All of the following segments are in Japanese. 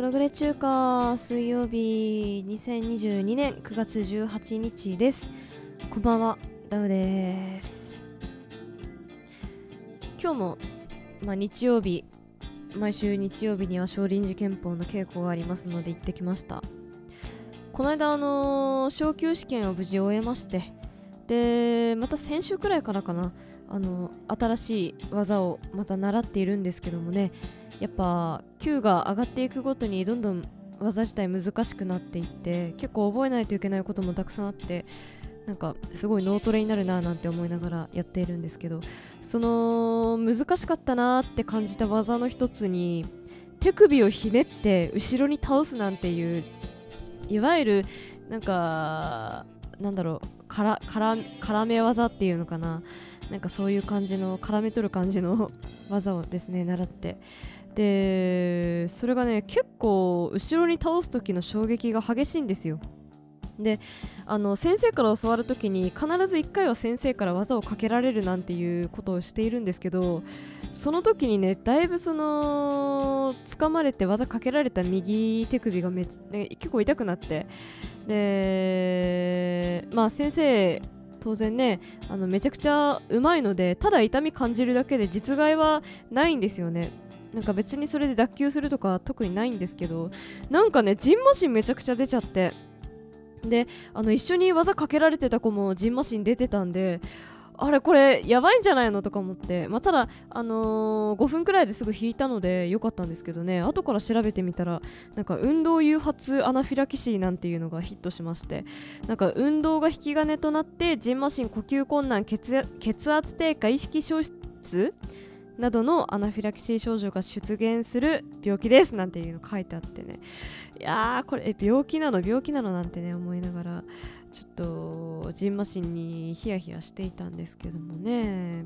プログレ中華水曜日2022年9月18日です。こんばんはダウです。今日も、まあ、日曜日毎週日曜日には少林寺拳法の稽古がありますので行ってきました。この間あのー昇級試験を無事終えましてでまた先週くらいからかなあの新しい技をまた習っているんですけどもね。やっぱ級が上がっていくごとにどんどん技自体難しくなっていって結構覚えないといけないこともたくさんあってなんかすごい脳トレになるななんて思いながらやっているんですけどその難しかったなって感じた技の一つに手首をひねって後ろに倒すなんていういわゆるなんかなんだろうから絡め技っていうのかな。なんかそういう感じの絡め取る感じの 技をですね習って。でそれがね結構後ろに倒す時の衝撃が激しいんですよ。であの先生から教わる時に必ず1回は先生から技をかけられるなんていうことをしているんですけどその時にねだいぶその掴まれて技かけられた右手首がめ、ね、結構痛くなって。でまあ先生当然ねあのめちゃくちゃうまいのでただ痛み感じるだけで実害はないんですよね。なんか別にそれで脱臼するとか特にないんですけどなんかねじんましんめちゃくちゃ出ちゃって。であの一緒に技かけられてた子もじんましん出てたんであれこれやばいんじゃないのとか思って、まあ、ただ、あのー、5分くらいですぐ引いたのでよかったんですけどね。後から調べてみたらなんか運動誘発アナフィラキシーなんていうのがヒットしまして。なんか運動が引き金となってジンマシン呼吸困難血血圧低下意識消失などのアナフィラキシー症状が出現する病気ですなんていうの書いてあってね。いやーこれ病気なの？病気なの？なんてね思いながら。ちょっとジンマシンにヒヤヒヤしていたんですけどもね、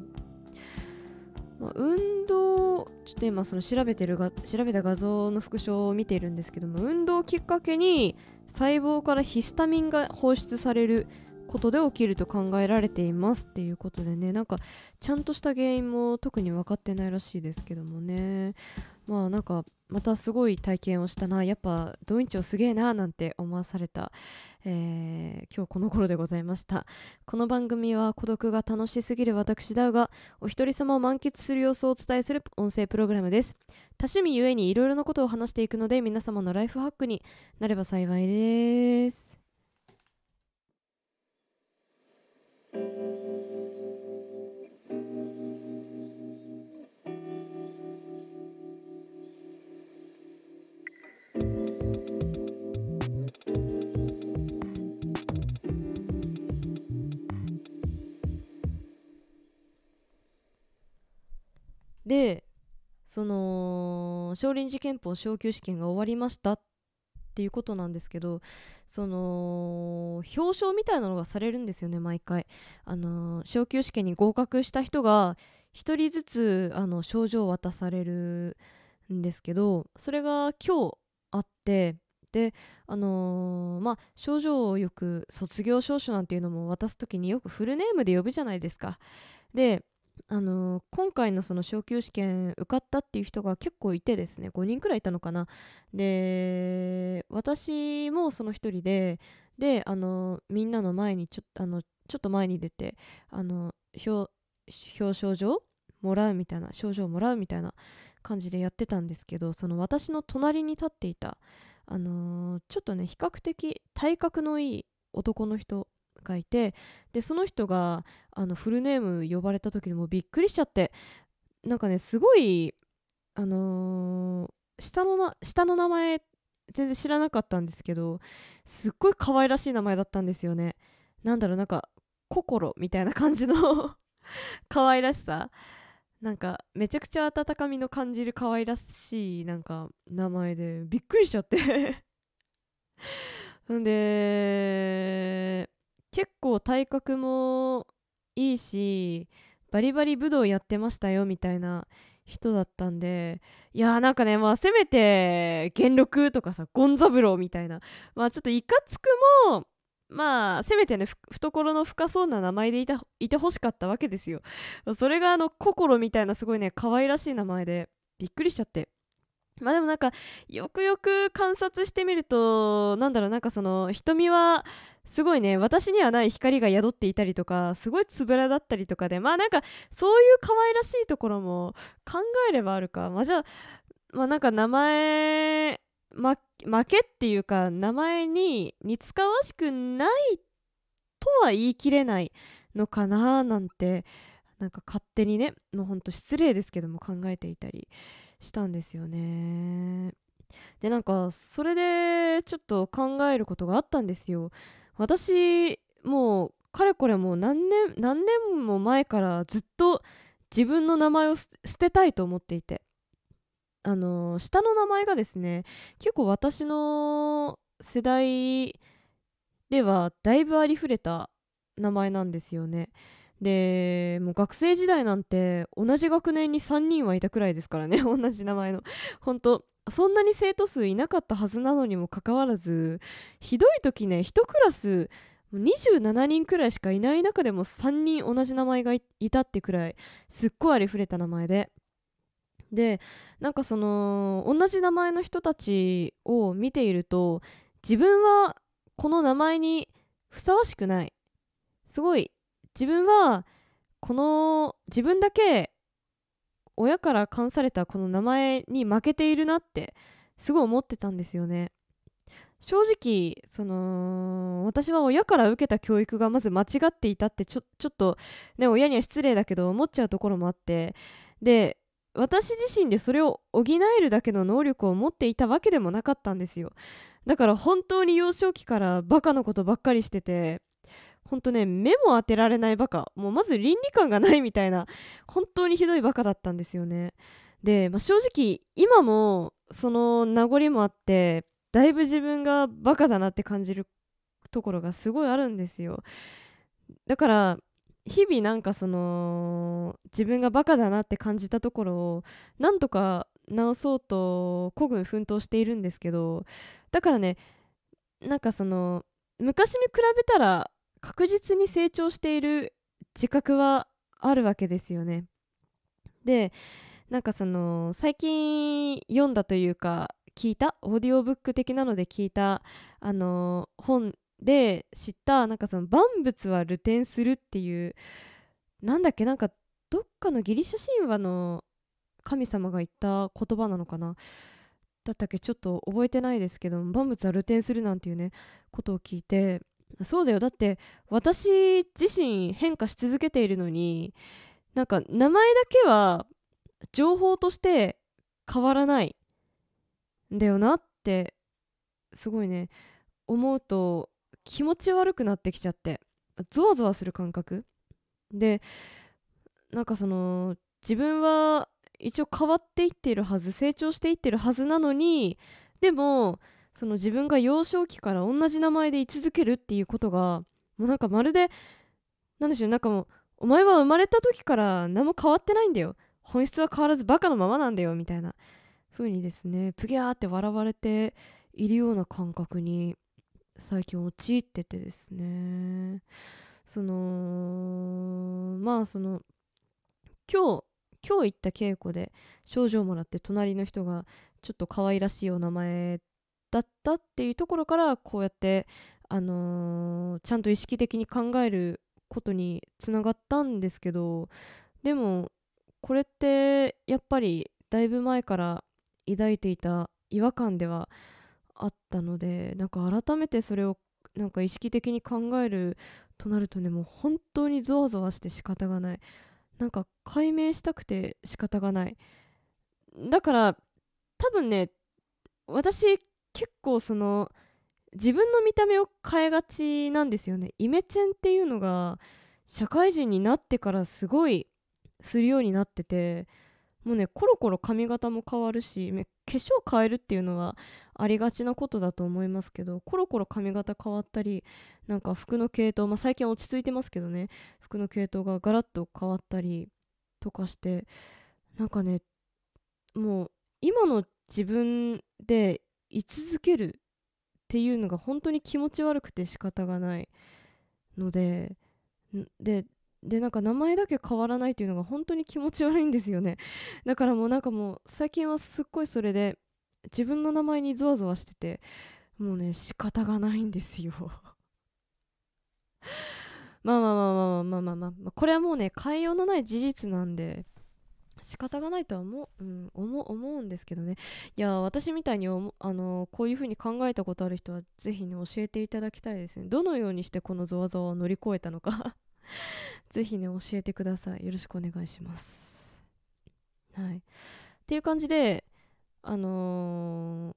まあ、運動ちょっと今その調べてるが調べた画像のスクショを見ているんですけども運動をきっかけに細胞からヒスタミンが放出されることで起きると考えられていますっていうことでねなんかちゃんとした原因も特に分かってないらしいですけどもね。まあなんかまたすごい体験をしたな。やっぱドインチョすげえななんて思わされた、えー、今日この頃でございました。この番組は孤独が楽しすぎる私だがお一人様を満喫する様子をお伝えする音声プログラムです。多趣味ゆえにいろいろなことを話していくので皆様のライフハックになれば幸いです。でその少林寺拳法昇級試験が終わりましたっていうことなんですけどその表彰みたいなのがされるんですよね毎回。あの昇級試験に合格した人が1人ずつあの賞状を渡されるんですけどそれが今日あってであのー、まあ症状をよく卒業証書なんていうのも渡す時によくフルネームで呼ぶじゃないですか。であのー、今回のその昇級試験受かったっていう人が結構いてですね5人くらいいたのかな。で私もその1人でであのー、みんなの前にちょあのちょっと前に出てあの表彰状もらうみたいな賞状もらうみたいな感じでやってたんですけどその私の隣に立っていたあのー、ちょっとね比較的体格のいい男の人がいてでその人があのフルネーム呼ばれた時にもびっくりしちゃってなんかねすごいあのー、下のな下の名前全然知らなかったんですけどすっごい可愛らしい名前だったんですよね。なんだろうなんか心みたいな感じの 可愛らしさ。なんかめちゃくちゃ温かみの感じる可愛らしいなんか名前でびっくりしちゃって。んで結構体格もいいしバリバリ武道やってましたよみたいな人だったんでいやーなんかねまあせめて元禄とかさゴンザブローみたいなまあちょっといかつくもまあせめてね懐の深そうな名前でいたいてほしかったわけですよ。それがあの心みたいなすごいね可愛らしい名前でびっくりしちゃって。まあでもなんかよくよく観察してみるとなんだろうなんかその瞳はすごいね私にはない光が宿っていたりとかすごいつぶらだったりとかでまあなんかそういう可愛らしいところも考えればあるかまあじゃあまあなんか名前負けっていうか名前に似つかわしくないとは言い切れないのかななんてなんか勝手にねもうほんと失礼ですけども考えていたりしたんですよね。でなんかそれでちょっと考えることがあったんですよ。私もうかれこれもう何年何年も前からずっと自分の名前を捨てたいと思っていてあの下の名前がですね結構私の世代ではだいぶありふれた名前なんですよね。でもう学生時代なんて同じ学年に3人はいたくらいですからね 同じ名前の本当そんなに生徒数いなかったはずなのにもかかわらずひどい時ね1クラス27人くらいしかいない中でも3人同じ名前がいたってくらいすっごいありふれた名前で。でなんかその同じ名前の人たちを見ていると自分はこの名前にふさわしくない。すごい自分はこの自分だけ親から冠されたこの名前に負けているなってすごい思ってたんですよね。正直その私は親から受けた教育がまず間違っていたってちょちょっとね親には失礼だけど思っちゃうところもあってで私自身でそれを補えるだけの能力を持っていたわけでもなかったんですよ。だから本当に幼少期からバカなことばっかりしててほんとね目も当てられないバカ。もうまず倫理観がないみたいな本当にひどいバカだったんですよね。で、まあ、正直今もその名残もあってだいぶ自分がバカだなって感じるところがすごいあるんですよ。だから日々なんかその自分がバカだなって感じたところをなんとか直そうと孤軍奮闘しているんですけどだからねなんかその昔に比べたら確実に成長している自覚はあるわけですよね。でなんかその最近読んだというか聞いたオーディオブック的なので聞いたあの本で知ったなんかその万物は流転するっていうなんだっけなんかどっかのギリシャ神話の神様が言った言葉なのかな？だったっけ？ちょっと覚えてないですけど万物は流転するなんていうねことを聞いてそうだよ。だって私自身変化し続けているのになんか名前だけは情報として変わらないんだよなってすごいね思うと気持ち悪くなってきちゃってゾワゾワする感覚。でなんかその自分は一応変わっていっているはず成長していってるはずなのにでもその自分が幼少期から同じ名前で居続けるっていうことがもうなんかまるでなんでしょうなんかもうお前は生まれた時から何も変わってないんだよ。本質は変わらずバカのままなんだよみたいな。風にですねプギャーって笑われているような感覚に最近陥っててですね。そのまあその今日今日行った稽古で賞状もらって隣の人がちょっと可愛らしいお名前だったっていうところからこうやってあのー、ちゃんと意識的に考えることにつながったんですけどでもこれってやっぱりだいぶ前から抱いていた違和感ではあったのでなんか改めてそれをなんか意識的に考えるとなるとねもう本当にゾワゾワして仕方がない。なんか解明したくて仕方がない。だから多分ね私結構その自分の見た目を変えがちなんですよね。イメチェンっていうのが社会人になってからすごいするようになっててもうねコロコロ髪型も変わるし化粧変えるっていうのはありがちなことだと思いますけどコロコロ髪型変わったりなんか服の系統、まあ、最近落ち着いてますけどね。服の系統がガラッと変わったりとかしてなんかねもう今の自分で居続けるっていうのが本当に気持ち悪くて仕方がないのでででなんか名前だけ変わらないっていうのが本当に気持ち悪いんですよね。だからもうなんかもう最近はすっごいそれで自分の名前にゾワゾワしててもうね仕方がないんですよ。まあまあまあまあまあまあまあ、まあ、これはもうね変えようのない事実なんで仕方がないとは思う,、うん、思思うんですけどね。いや私みたいにあのこういう風に考えたことある人はぜひね教えていただきたいですね。どのようにしてこのゾワゾワを乗り越えたのか。ぜひね教えてください。よろしくお願いします。はい。っていう感じであの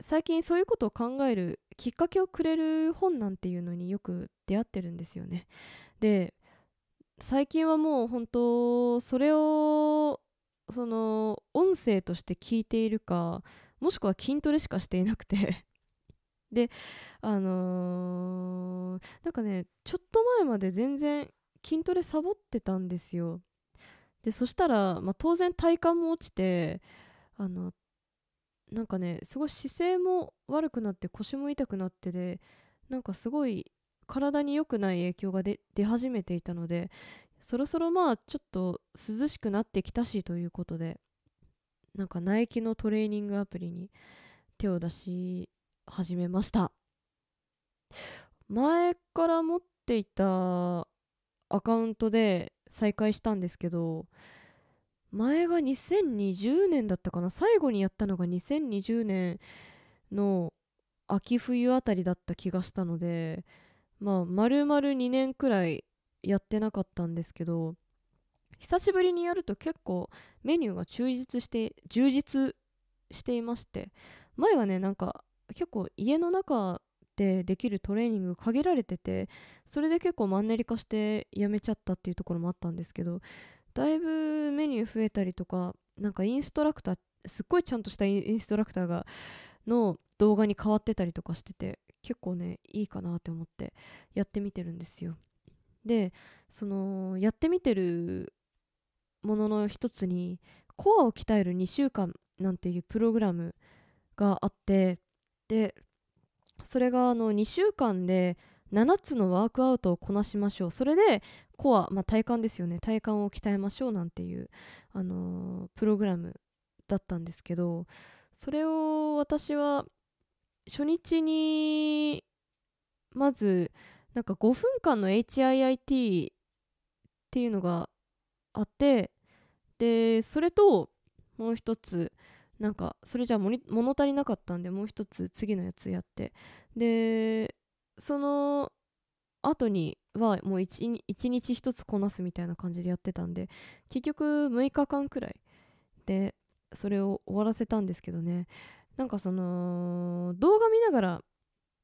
ー、最近そういうことを考えるきっかけをくれる本なんていうのによく出会ってるんですよね。で最近はもう本当それをその音声として聞いているかもしくは筋トレしかしていなくて。であのー、なんかねちょっと前まで全然筋トレサボってたんですよ。でそしたら、まあ、当然体幹も落ちてあのなんかねすごい姿勢も悪くなって腰も痛くなってでなんかすごい体に良くない影響が出始めていたのでそろそろまあちょっと涼しくなってきたしということでなんかナイキのトレーニングアプリに手を出し始めました。前から持っていたアカウントで再開したんですけど前が2020年だったかな。最後にやったのが2020年の秋冬あたりだった気がしたのでまあ丸々2年くらいやってなかったんですけど久しぶりにやると結構メニューが充実して充実していまして前はねなんか結構家の中でできるトレーニング限られててそれで結構マンネリ化してやめちゃったっていうところもあったんですけどだいぶメニュー増えたりとかなんかインストラクターすっごいちゃんとしたインストラクターがの動画に変わってたりとかしてて結構ねいいかなって思ってやってみてるんですよ。でそのやってみてるものの一つにコアを鍛える2週間なんていうプログラムがあってでそれがあの2週間で7つのワークアウトをこなしましょう。それでコア、まあ、体幹ですよね。体幹を鍛えましょうなんていう、あのー、プログラムだったんですけどそれを私は初日にまずなんか5分間の HIIT っていうのがあってでそれともう一つなんかそれじゃ物足りなかったんでもう一つ次のやつやって。でその後にはもう 1, 1日1つこなすみたいな感じでやってたんで結局6日間くらいでそれを終わらせたんですけどね。なんかその動画見ながら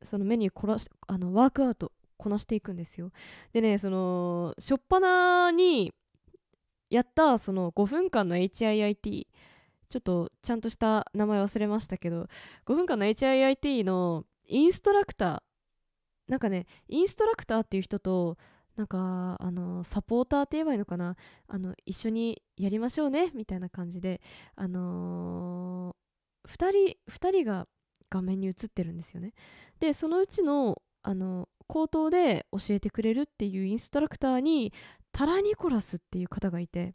そのメニューこらしあのワークアウトこなしていくんですよ。でねその初っ端にやったその5分間の HIIT ちょっとちゃんとした名前忘れましたけど5分間の HIIT のインストラクターなんかねインストラクターっていう人となんかあのサポーターって言えばいいのかな？あの一緒にやりましょうねみたいな感じであのー、2人2人が画面に映ってるんですよね。でそのうちのあの口頭で教えてくれるっていうインストラクターにタラニコラスっていう方がいて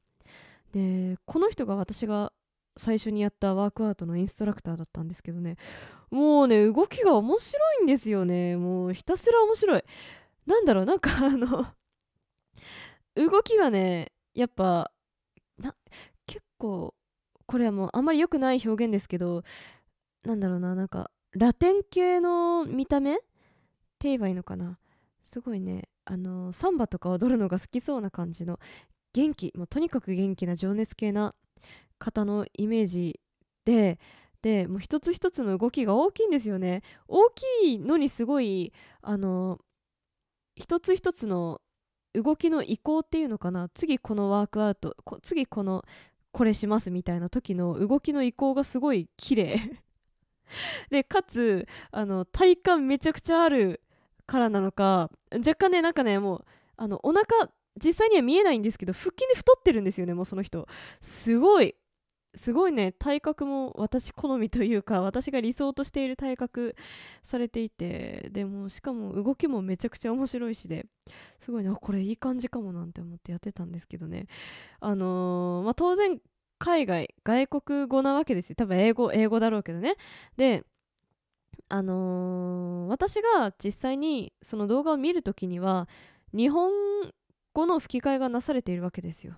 でこの人が私が最初にやったワークアウトのインストラクターだったんですけどねもうね動きが面白いんですよね。もうひたすら面白い。なんだろうなんかあの動きがねやっぱな結構これはもうあんまり良くない表現ですけどなんだろうななんかラテン系の見た目？って言えばいいのかな？すごいねあのサンバとか踊るのが好きそうな感じの元気もうとにかく元気な情熱系な方のイメージででもう一つ一つの動きが大きいんですよね。大きいのにすごいあの一つ一つの動きの移行っていうのかな？次このワークアウト次このこれしますみたいな時の動きの移行がすごい綺麗。でかつあの体幹めちゃくちゃあるからなのか若干ねなんかねもうあのお腹実際には見えないんですけど腹筋で太ってるんですよねもうその人。すごいすごいね体格も私好みというか私が理想としている体格されていてでもしかも動きもめちゃくちゃ面白いしですごいねこれいい感じかもなんて思ってやってたんですけどね。あのー、まあ、当然海外外国語なわけですよ。多分英語英語だろうけどね。であのー私が実際にその動画を見るときには日本語の吹き替えがなされているわけですよ。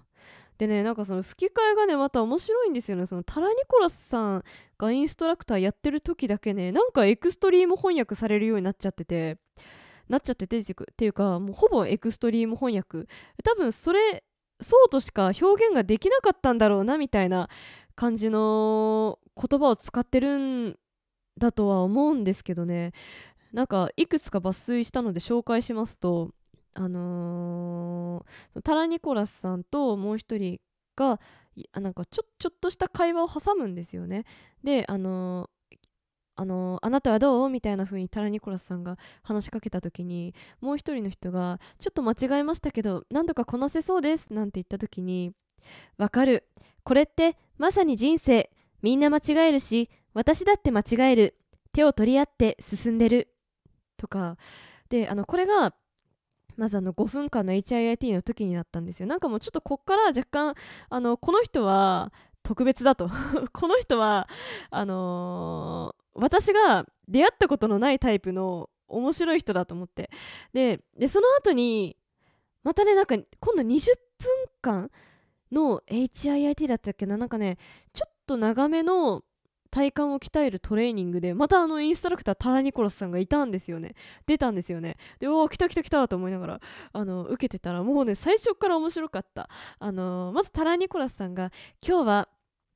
でねなんかその吹き替えがねまた面白いんですよね。そのタラニコラスさんがインストラクターやってる時だけねなんかエクストリーム翻訳されるようになっちゃってて。なっちゃっててっていうかもうほぼエクストリーム翻訳。多分それそうとしか表現ができなかったんだろうなみたいな感じの言葉を使ってるんだとは思うんですけどね。なんかいくつか抜粋したので紹介しますとあのータラニコラスさんともう一人がなんかちょちょっとした会話を挟むんですよね。であのーあのあなたはどう？みたいな風にタラニコラスさんが話しかけた時にもう一人の人が「ちょっと間違えましたけどなんとかこなせそうです」なんて言った時に「わかる。これってまさに人生みんな間違えるし私だって間違える。手を取り合って進んでる」とか。であのこれがまずあの5分間の HIIT の時になったんですよ。なんかもうちょっとこっから若干あのこの人は特別だと。この人はあのー私が出会ったことのないタイプの面白い人だと思って。ででその後にまたねなんか今度20分間の HIIT だったっけな。なんかねちょっと長めの体幹を鍛えるトレーニングでまたあのインストラクタータラニコラスさんがいたんですよね。出たんですよね。でおお来た来た来たと思いながらあの受けてたらもうね最初から面白かった。あのまずタラニコラスさんが今日は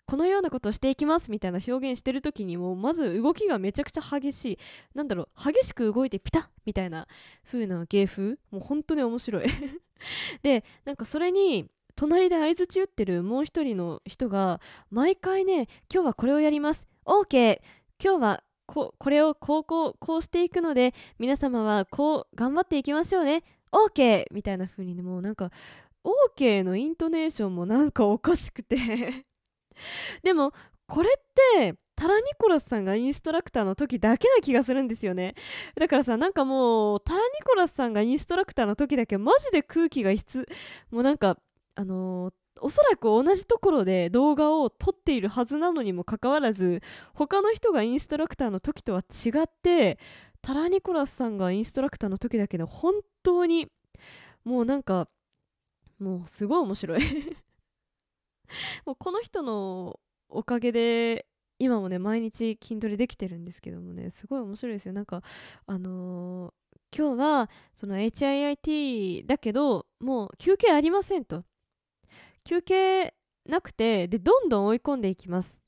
このようなことをしていきますみたいな表現してる時にもうまず動きがめちゃくちゃ激しい。なんだろう激しく動いてピタッみたいな風な芸風？もう本当に面白い。でなんかそれに隣で相づち打ってるもう一人の人が毎回ね今日はこれをやります。OK 今日はここれをこうこうこうしていくので皆様はこう頑張っていきましょうね。OK みたいな風にねもうなんか OK のイントネーションもなんかおかしくて。でもこれってタラニコラスさんがインストラクターの時だけな気がするんですよね。だからさなんかもうタラニコラスさんがインストラクターの時だけマジで空気が質もうなんかあのおそらく同じところで動画を撮っているはずなのにもかかわらず他の人がインストラクターの時とは違ってタラニコラスさんがインストラクターの時だけで本当にもうなんかもうすごい面白い。もうこの人のおかげで今もね毎日筋トレできてるんですけどもねすごい面白いですよ。なんかあのー今日はその HIIT だけどもう休憩ありませんと。休憩なくてでどんどん追い込んでいきます。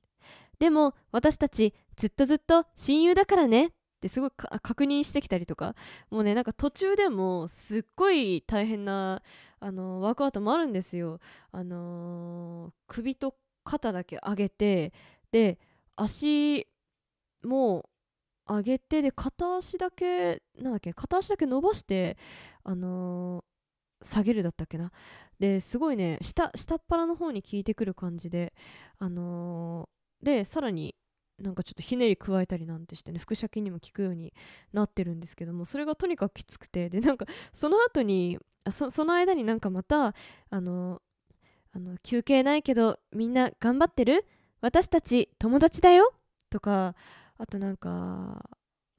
でも私たちずっとずっと親友だからねってすごい確認してきたりとかもうねなんか途中でもすっごい大変なあのワークアウトもあるんですよ。あのー首と肩だけ上げてで足も上げてで片足だけなんだっけ片足だけ伸ばしてあのー下げるだったっけな。ですごいね下下っ腹の方に効いてくる感じであのーでさらになんかちょっとひねり加えたりなんてしてね腹斜筋にも効くようになってるんですけどもそれがとにかくきつくてでなんかその後にそその間になんかまたあのあの休憩ないけどみんな頑張ってる？私たち友達だよ？とかあとなんか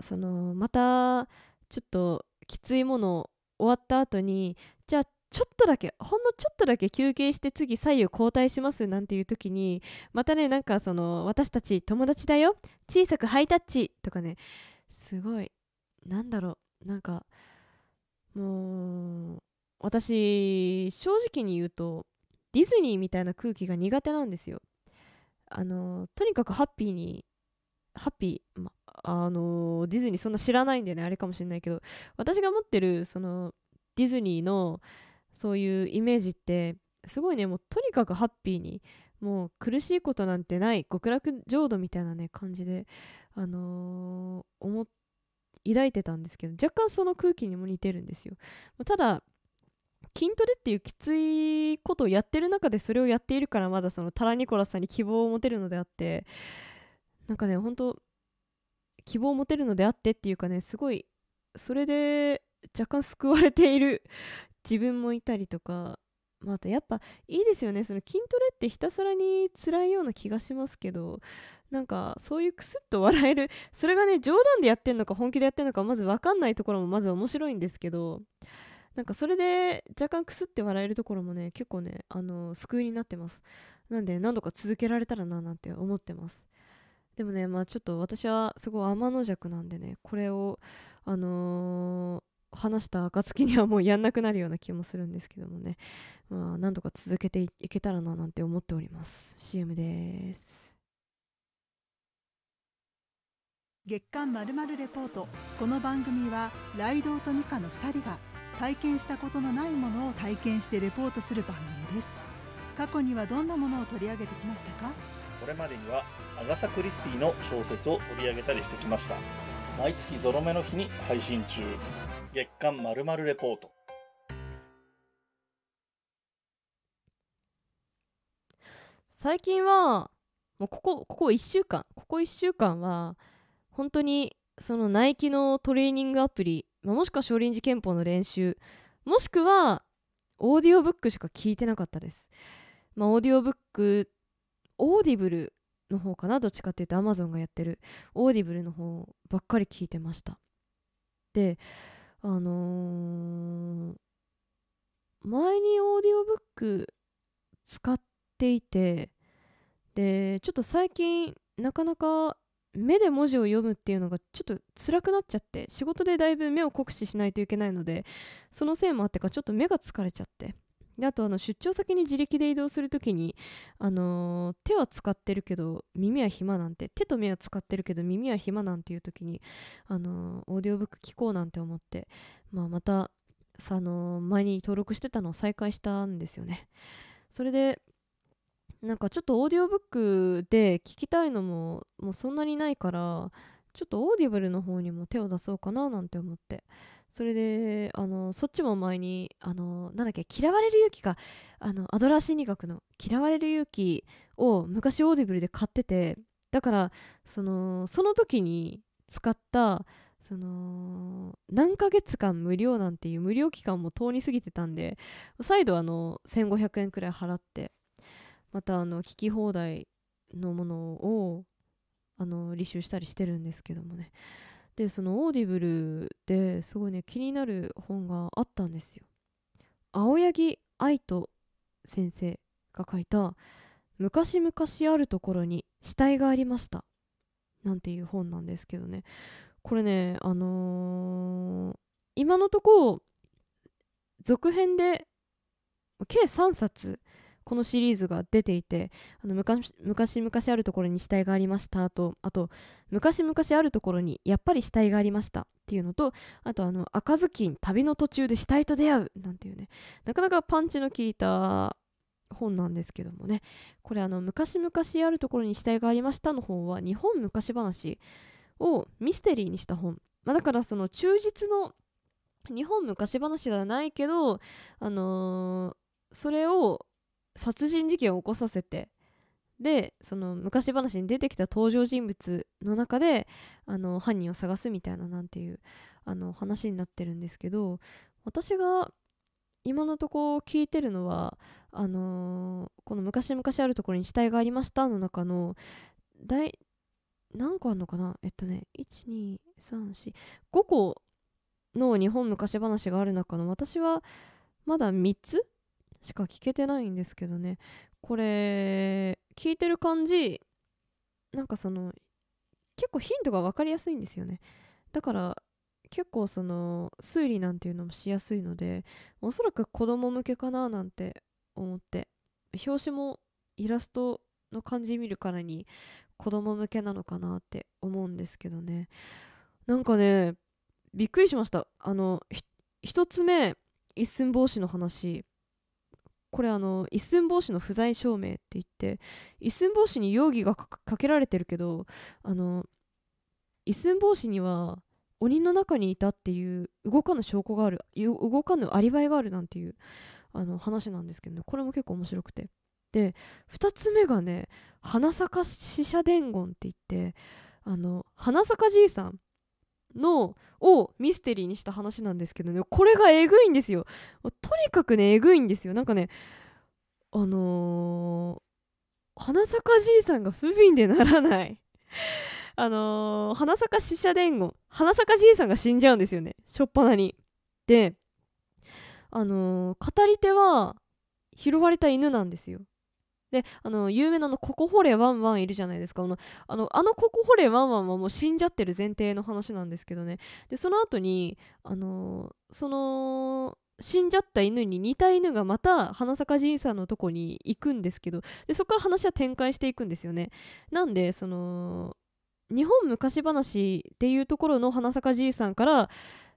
そのまたちょっときついもの終わった後にじゃあちょっとだけほんのちょっとだけ休憩して次左右交代しますなんていう時にまたねなんかその私たち友達だよ小さくハイタッチとかねすごいなんだろうなんかもう私正直に言うとディズニーみたいな空気が苦手なんですよ。あのとにかくハッピーにハッピー、ま、あのディズニーそんな知らないんでねあれかもしれないけど私が持ってるそのディズニーのそういうイメージってすごいねもうとにかくハッピーにもう苦しいことなんてない極楽浄土みたいなね感じであのー思っ抱いてたんですけど若干その空気にも似てるんですよ。ただ筋トレっていうきついことをやってる中でそれをやっているからまだそのタラニコラスさんに希望を持てるのであってなんかね本当希望を持てるのであってっていうかねすごいそれで若干救われている自分もいたりとかまたやっぱいいですよね。その筋トレってひたすらに辛いような気がしますけどなんかそういうクスッと笑えるそれがね冗談でやってんのか本気でやってんのかまず分かんないところもまず面白いんですけどなんかそれで若干クスって笑えるところもね結構ねあの救いになってます。なんで何度か続けられたらななんて思ってます。でもねまあちょっと私はすごい天の弱なんでねこれをあのー話した暁にはもうやんなくなるような気もするんですけどもね。まあ何とか続けていけたらななんて思っております。CM です。月刊まるまるレポート。この番組はライドウとミカの2人が体験したことのないものを体験してレポートする番組です。過去にはどんなものを取り上げてきましたか？これまでにはアガサ・クリスティの小説を取り上げたりしてきました毎月ゾロ目の日に配信中。月刊まるまるレポート。最近はもうここここ1週間。ここ1週間は本当にそのナイキのトレーニングアプリ、まあ、もしくは少林寺拳法の練習もしくはオーディオブックしか聞いてなかったです。まあオーディオブックオーディブルの方かなどっちかっていうと Amazon がやってるオーディブルの方ばっかり聞いてました。であのー、前にオーディオブック使っていてでちょっと最近なかなか目で文字を読むっていうのがちょっと辛くなっちゃって仕事でだいぶ目を酷使しないといけないのでそのせいもあってかちょっと目が疲れちゃって。であとあの出張先に自力で移動するときに、あのー、手は使ってるけど耳は暇なんて手と目は使ってるけど耳は暇なんていう時に、あのー、オーディオブック聞こうなんて思って、まあ、またさ、あのー、前に登録してたのを再開したんですよね。それでなんかちょっとオーディオブックで聞きたいのももうそんなにないからちょっとオーディブルの方にも手を出そうかななんて思って。それであのそっちも前にあのなんだっけ嫌われる勇気かあのアドラー心理学の嫌われる勇気を昔オーディブルで買っててだからそのその時に使ったその何ヶ月間無料なんていう無料期間も通り過ぎてたんで再度あの1500円くらい払ってまたあの聞き放題のものをあの履修したりしてるんですけどもね。でそのオーディブルですごいね気になる本があったんですよ。青柳碧人先生が書いた「昔々あるところに死体がありました」なんていう本なんですけどね。これねあのー、今のところ続編で計3冊このシリーズが出ていてあの昔昔々あるところに死体がありましたとあと昔々あるところにやっぱり死体がありましたっていうのとあとあの赤ずきん旅の途中で死体と出会うなんていうねなかなかパンチの効いた本なんですけどもね。これあの昔々あるところに死体がありましたの方は日本昔話をミステリーにした本、まあ、だからその忠実の日本昔話ではないけどあのー、それを殺人事件を起こさせてでその昔話に出てきた登場人物の中であの犯人を探すみたいななんていうあの話になってるんですけど私が今のとこ聞いてるのはあのー、この昔々あるところに死体がありましたの中の第何個あるのかな？えっとね12345個の日本昔話がある中の私はまだ3つしか聞けてないんですけどね。これ聞いてる感じなんかその結構ヒントが分かりやすいんですよね。だから結構その推理なんていうのもしやすいのでおそらく子供向けかななんて思って。表紙もイラストの感じ見るからに子供向けなのかなって思うんですけどね。なんかねびっくりしました。あの1つ目一寸法師の話。これあの一寸法師の不在証明って言って一寸法師に容疑がかけられてるけどあの一寸法師には鬼の中にいたっていう動かぬ証拠がある動かぬアリバイがあるなんていうあの話なんですけどね。これも結構面白くて。で2つ目がね花咲死者伝言って言ってあの花咲じいさんのをミステリーにした話なんですけどね。これがえぐいんですよ。とにかくねえぐいんですよ。なんかねあのー、花坂じいさんが不憫でならない。あのー、花坂死者伝言。花坂じいさんが死んじゃうんですよね。しょっぱなに。であのー、語り手は拾われた犬なんですよ。であの有名なのココホレワンワンいるじゃないですか。あのあのあのココホレワンワンはもう死んじゃってる前提の話なんですけどね。でその後にあのその死んじゃった犬に似た犬がまた花咲じいさんのとこに行くんですけどでそこから話は展開していくんですよね。なんでその日本昔話っていうところの花咲じいさんから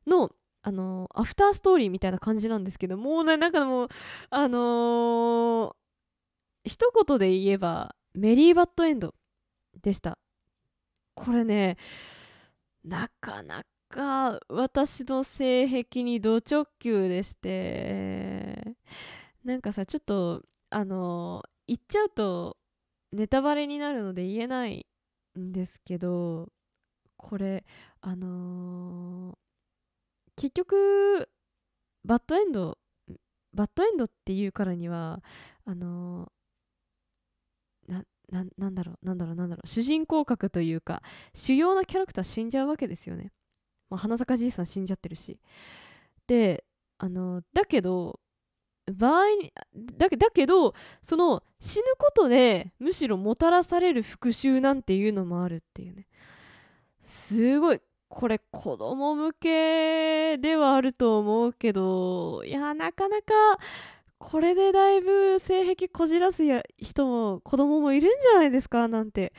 のあのアフターストーリーみたいな感じなんですけどもうねなんかもうあのー、一言で言えばメリーバッドエンドでした。これねなかなか私の性癖にド直球でしてなんかさちょっとあの言っちゃうとネタバレになるので言えないんですけどこれあのー、結局バッドエンドバッドエンドっていうからにはあの、ななんだろうなんだろうなんだろう主人公格というか主要なキャラクター死んじゃうわけですよね。まあ、花坂じいさん死んじゃってるし。であのだけど場合にだだけどその死ぬことでむしろもたらされる復讐なんていうのもあるっていうね。すごいこれ子供向けではあると思うけどいやなかなかこれでだいぶ性癖こじらす人も子供もいるんじゃないですかなんて。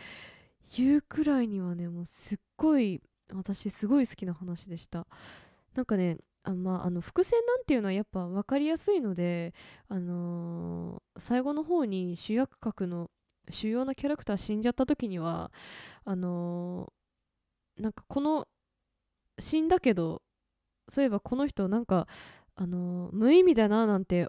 言うくらいにはねもうすっごい私すごい好きな話でした。なんかねあまあ、あの伏線なんていうのはやっぱ分かりやすいので、あのー、最後の方に主役格の主要なキャラクター死んじゃった時にはあのー、なんかこの死んだけどそういえばこの人なんか、あのー、無意味だななんて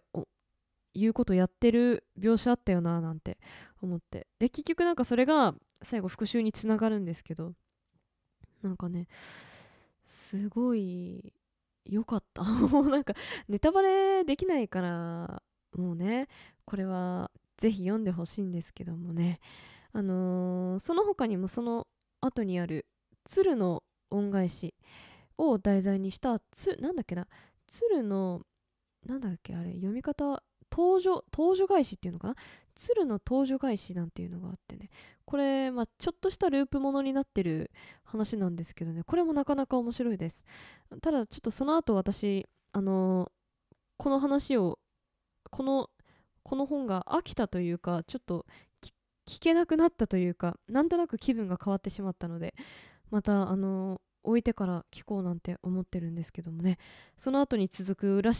いうことやってる描写あったよななんて思って。で結局なんかそれが最後復讐につながるんですけど。なんかねすごい良かった。もうなんかネタバレできないからもうねこれはぜひ読んでほしいんですけどもね。あのー、その他にもその後にある鶴の恩返しを題材にしたつなんだっけな。鶴のなんだっけあれ読み方登場登場返しっていうのかな？鶴の登場返しなんていうのがあってね。これ、まあ、ちょっとしたループものになってる話なんですけどね。これもなかなか面白いです。ただちょっとその後私あのー、この話をこのこの本が飽きたというかちょっと聞けなくなったというかなんとなく気分が変わってしまったのでまたあの置いてから聞こうなんて思ってるんですけどもね。その後に続く浦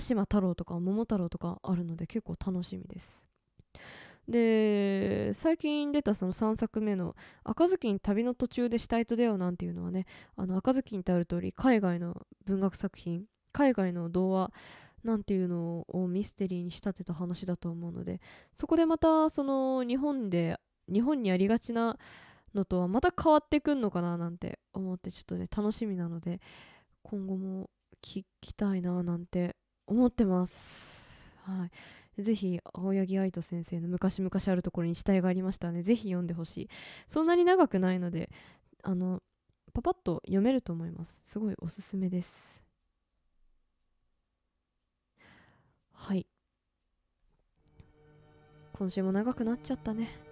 島太郎とか桃太郎とかあるので結構楽しみです。で最近出たその3作目の「赤ずきん旅の途中で死体と出会う」なんていうのはねあの赤ずきんってある通り海外の文学作品海外の童話なんていうのをミステリーに仕立てた話だと思うのでそこでまたその日本で日本にありがちなのとはまた変わってくんのかななんて思ってちょっとね楽しみなので今後も聞きたいななんて思ってます。はい。ぜひ、青柳碧人先生の昔々あるところに死体がありましたね、ぜひ読んでほしい。そんなに長くないので、あの、パパッと読めると思います。すごいおすすめです。はい。今週も長くなっちゃったね。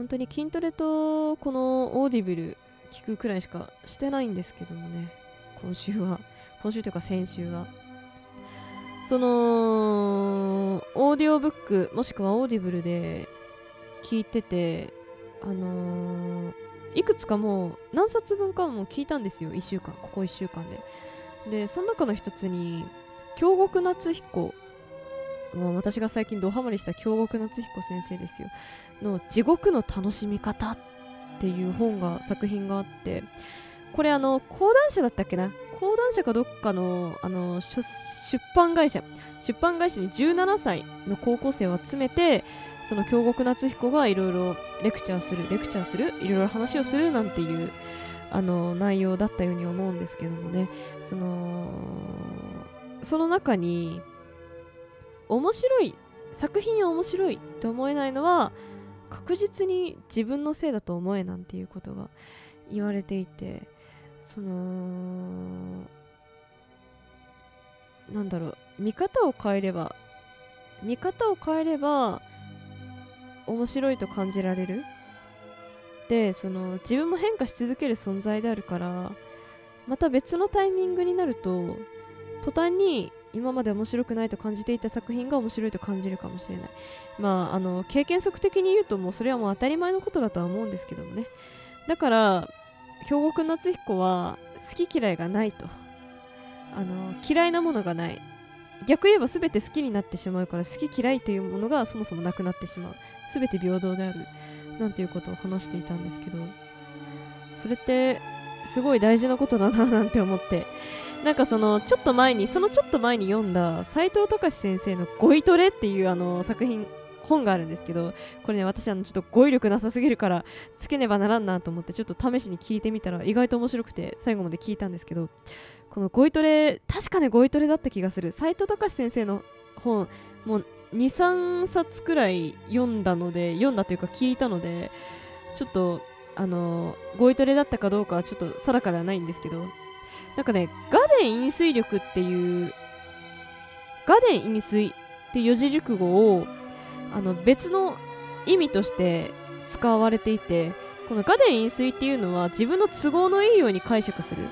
本当に筋トレとこのオーディブル聞くくらいしかしてないんですけどもね。今週は。今週というか先週は。そのオーディオブックもしくはオーディブルで聞いててあのー、いくつかもう何冊分かも聞いたんですよ。1週間。ここ1週間で。でその中の一つに京極夏彦まあ、私が最近ドハマりした京極夏彦先生ですよ。の「地獄の楽しみ方」っていう本が作品があってこれあの講談社だったっけな？講談社かどっかのあの出版会社。出版会社に17歳の高校生を集めてその京極夏彦がいろいろレクチャーするレクチャーするいろいろ話をするなんていうあの内容だったように思うんですけどもね。そのその中に面白い作品は面白いって思えないのは確実に自分のせいだと思えなんていうことが言われていてそのなんだろう見方を変えれば見方を変えれば面白いと感じられる。でその自分も変化し続ける存在であるからまた別のタイミングになると途端に今まで面白くないと感じていた作品が面白いと感じるかもしれない。まああの経験則的に言うともうそれはもう当たり前のことだとは思うんですけどもね。だから兵庫くん夏彦は好き嫌いがないと。あの嫌いなものがない。逆言えば全て好きになってしまうから好き嫌いというものがそもそもなくなってしまう。全て平等である。なんていうことを話していたんですけど。それってすごい大事なことだななんて思って。なんかそのちょっと前にそのちょっと前に読んだ斎藤隆先生の「ゴイトレ」っていうあの作品本があるんですけどこれね私あのちょっと語彙力なさすぎるからつけねばならんなと思ってちょっと試しに聞いてみたら意外と面白くて最後まで聞いたんですけどこのゴイトレ確かねゴイトレだった気がする。斎藤隆先生の本もう23冊くらい読んだので読んだというか聞いたのでちょっとあのゴイトレだったかどうかはちょっと定かではないんですけどなんかねガデン飲水力っていうガデン飲水っていう四字熟語をあの別の意味として使われていてこのガデン飲水っていうのは自分の都合のいいように解釈する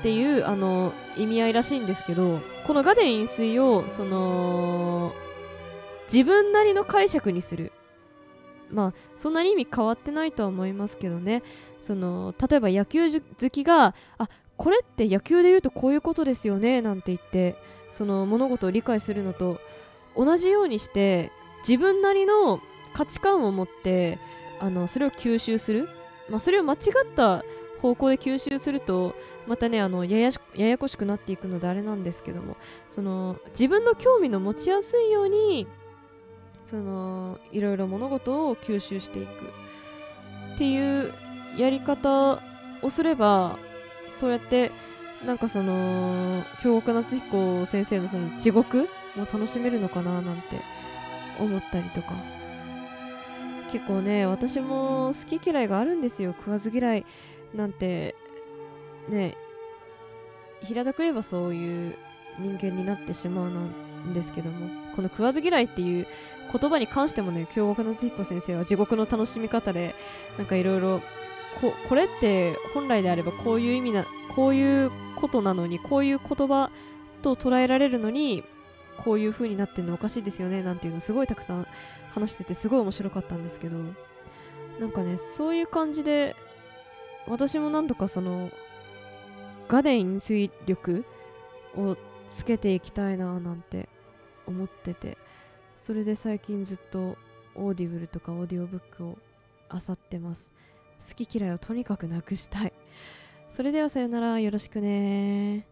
っていうあの意味合いらしいんですけどこのガデン飲水をその自分なりの解釈にする。まあそんなに意味変わってないとは思いますけどね。その例えば野球好きがあこれって野球で言うとこういうことですよねなんて言ってその物事を理解するのと同じようにして自分なりの価値観を持ってあのそれを吸収する、まあ、それを間違った方向で吸収するとまたねあのややややこしくなっていくのであれなんですけどもその自分の興味の持ちやすいようにそのいろいろ物事を吸収していく。っていうやり方をすればそうやってなんかその京極夏彦先生のその地獄も楽しめるのかななんて思ったりとか。結構ね私も好き嫌いがあるんですよ。食わず嫌いなんてね平たく言えばそういう人間になってしまうなんですけども。この食わず嫌いっていう言葉に関してもね京極夏彦先生は地獄の楽しみ方でなんかいろいろここれって本来であればこういう意味なこういうことなのにこういう言葉と捉えられるのにこういう風になってるのおかしいですよねなんていうのすごいたくさん話しててすごい面白かったんですけど。なんかねそういう感じで私もなんとかそのガデン飲水力をつけていきたいななんて思っててそれで最近ずっとオーディブルとかオーディオブックを漁ってます。好き嫌いをとにかくなくしたい。それではさよなら。よろしくね